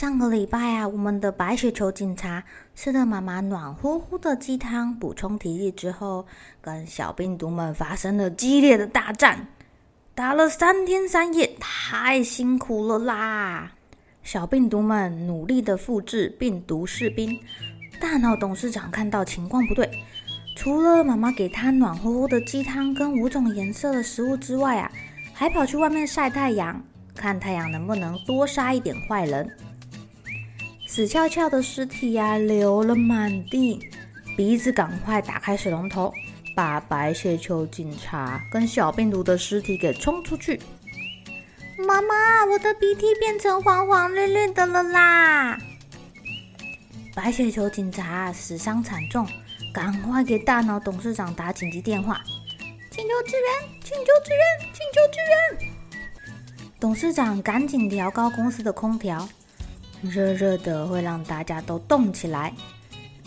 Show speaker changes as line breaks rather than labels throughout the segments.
上个礼拜啊，我们的白血球警察吃了妈妈暖乎乎的鸡汤，补充体力之后，跟小病毒们发生了激烈的大战，打了三天三夜，太辛苦了啦！小病毒们努力的复制病毒士兵，大脑董事长看到情况不对，除了妈妈给他暖乎乎的鸡汤跟五种颜色的食物之外啊，还跑去外面晒太阳，看太阳能不能多杀一点坏人。死翘翘的尸体呀、流了满地。鼻子赶快打开水龙头，把白血球警察跟小病毒的尸体给冲出去。妈妈，我的鼻涕变成黄黄绿绿的了啦！白血球警察死伤惨重，赶快给大脑董事长打紧急电话，请求支援，请求支援，请求支援！董事长赶紧调高公司的空调。热热的会让大家都动起来，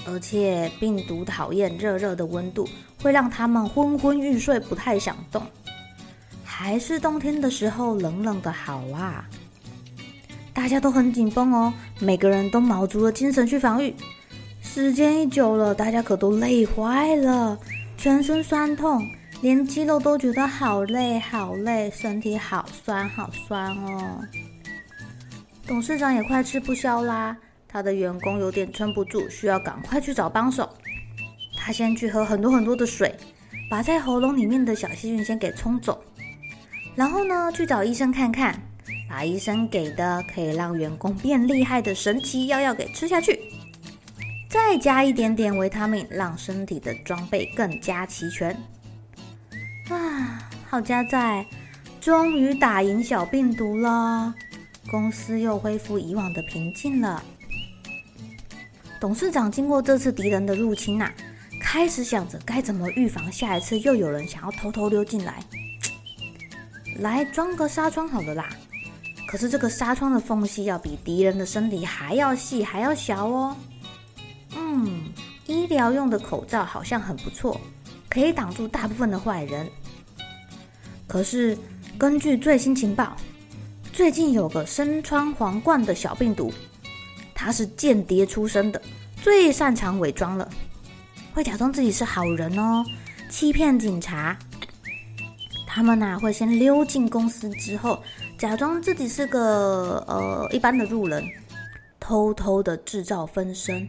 而且病毒讨厌热热的温度，会让他们昏昏欲睡，不太想动。还是冬天的时候冷冷的好啊！大家都很紧绷哦，每个人都卯足了精神去防御。时间一久了，大家可都累坏了，全身酸痛，连肌肉都觉得好累好累，身体好酸好酸哦。董事长也快吃不消啦，他的员工有点撑不住，需要赶快去找帮手。他先去喝很多很多的水，把在喉咙里面的小细菌先给冲走。然后呢，去找医生看看，把医生给的可以让员工变厉害的神奇药药给吃下去，再加一点点维他命，让身体的装备更加齐全。啊，好家在，终于打赢小病毒了。公司又恢复以往的平静了。董事长经过这次敌人的入侵呐、啊，开始想着该怎么预防下一次又有人想要偷偷溜进来。来装个纱窗好了啦，可是这个纱窗的缝隙要比敌人的身体还要细还要小哦。嗯，医疗用的口罩好像很不错，可以挡住大部分的坏人。可是根据最新情报。最近有个身穿皇冠的小病毒，他是间谍出身的，最擅长伪装了，会假装自己是好人哦，欺骗警察。他们呐会先溜进公司之后，假装自己是个呃一般的路人，偷偷的制造分身，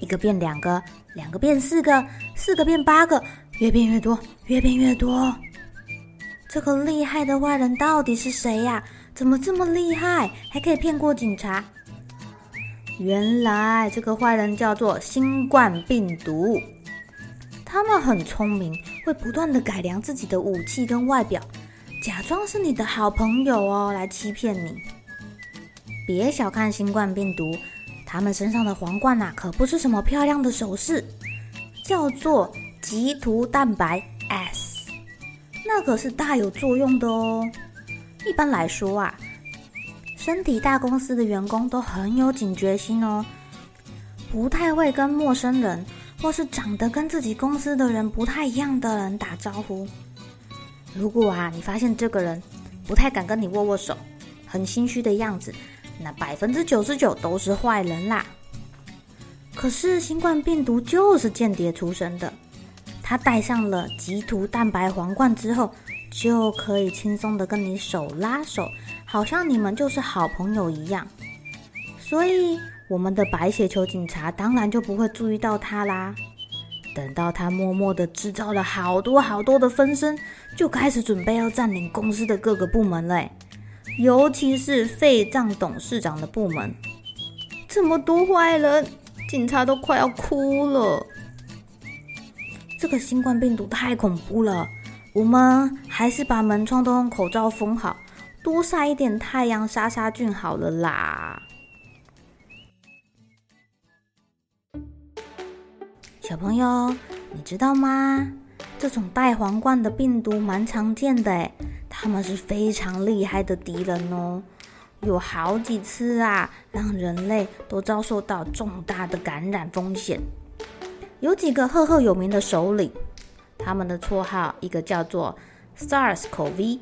一个变两个，两个变四个，四个变八个，越变越多，越变越多。这个厉害的坏人到底是谁呀？怎么这么厉害，还可以骗过警察？原来这个坏人叫做新冠病毒。他们很聪明，会不断的改良自己的武器跟外表，假装是你的好朋友哦，来欺骗你。别小看新冠病毒，他们身上的皇冠呐，可不是什么漂亮的首饰，叫做棘突蛋白 S，那可是大有作用的哦。一般来说啊，身体大公司的员工都很有警觉心哦，不太会跟陌生人或是长得跟自己公司的人不太一样的人打招呼。如果啊，你发现这个人不太敢跟你握握手，很心虚的样子，那百分之九十九都是坏人啦。可是新冠病毒就是间谍出身的，他戴上了棘突蛋白皇冠之后。就可以轻松的跟你手拉手，好像你们就是好朋友一样。所以我们的白血球警察当然就不会注意到他啦。等到他默默的制造了好多好多的分身，就开始准备要占领公司的各个部门嘞，尤其是废账董事长的部门。这么多坏人，警察都快要哭了。这个新冠病毒太恐怖了，我们还是把门窗都用口罩封好，多晒一点太阳杀杀菌好了啦。小朋友，你知道吗？这种带皇冠的病毒蛮常见的诶，他们是非常厉害的敌人哦。有好几次啊，让人类都遭受到重大的感染风险。有几个赫赫有名的首领，他们的绰号一个叫做 SARS-CoV，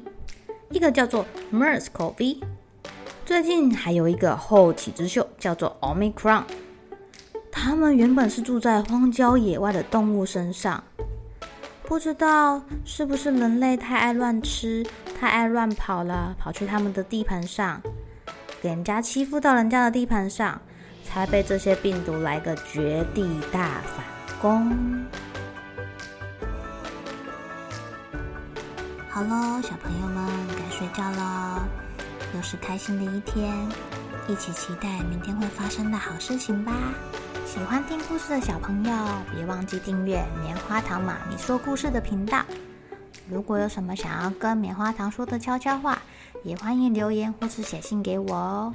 一个叫做 MERS-CoV，最近还有一个后起之秀叫做 Omicron。他们原本是住在荒郊野外的动物身上，不知道是不是人类太爱乱吃、太爱乱跑了，跑去他们的地盘上，给人家欺负到人家的地盘上，才被这些病毒来个绝地大反攻。好喽，小朋友们该睡觉喽，又是开心的一天，一起期待明天会发生的好事情吧。喜欢听故事的小朋友，别忘记订阅棉花糖妈咪说故事的频道。如果有什么想要跟棉花糖说的悄悄话，也欢迎留言或是写信给我哦。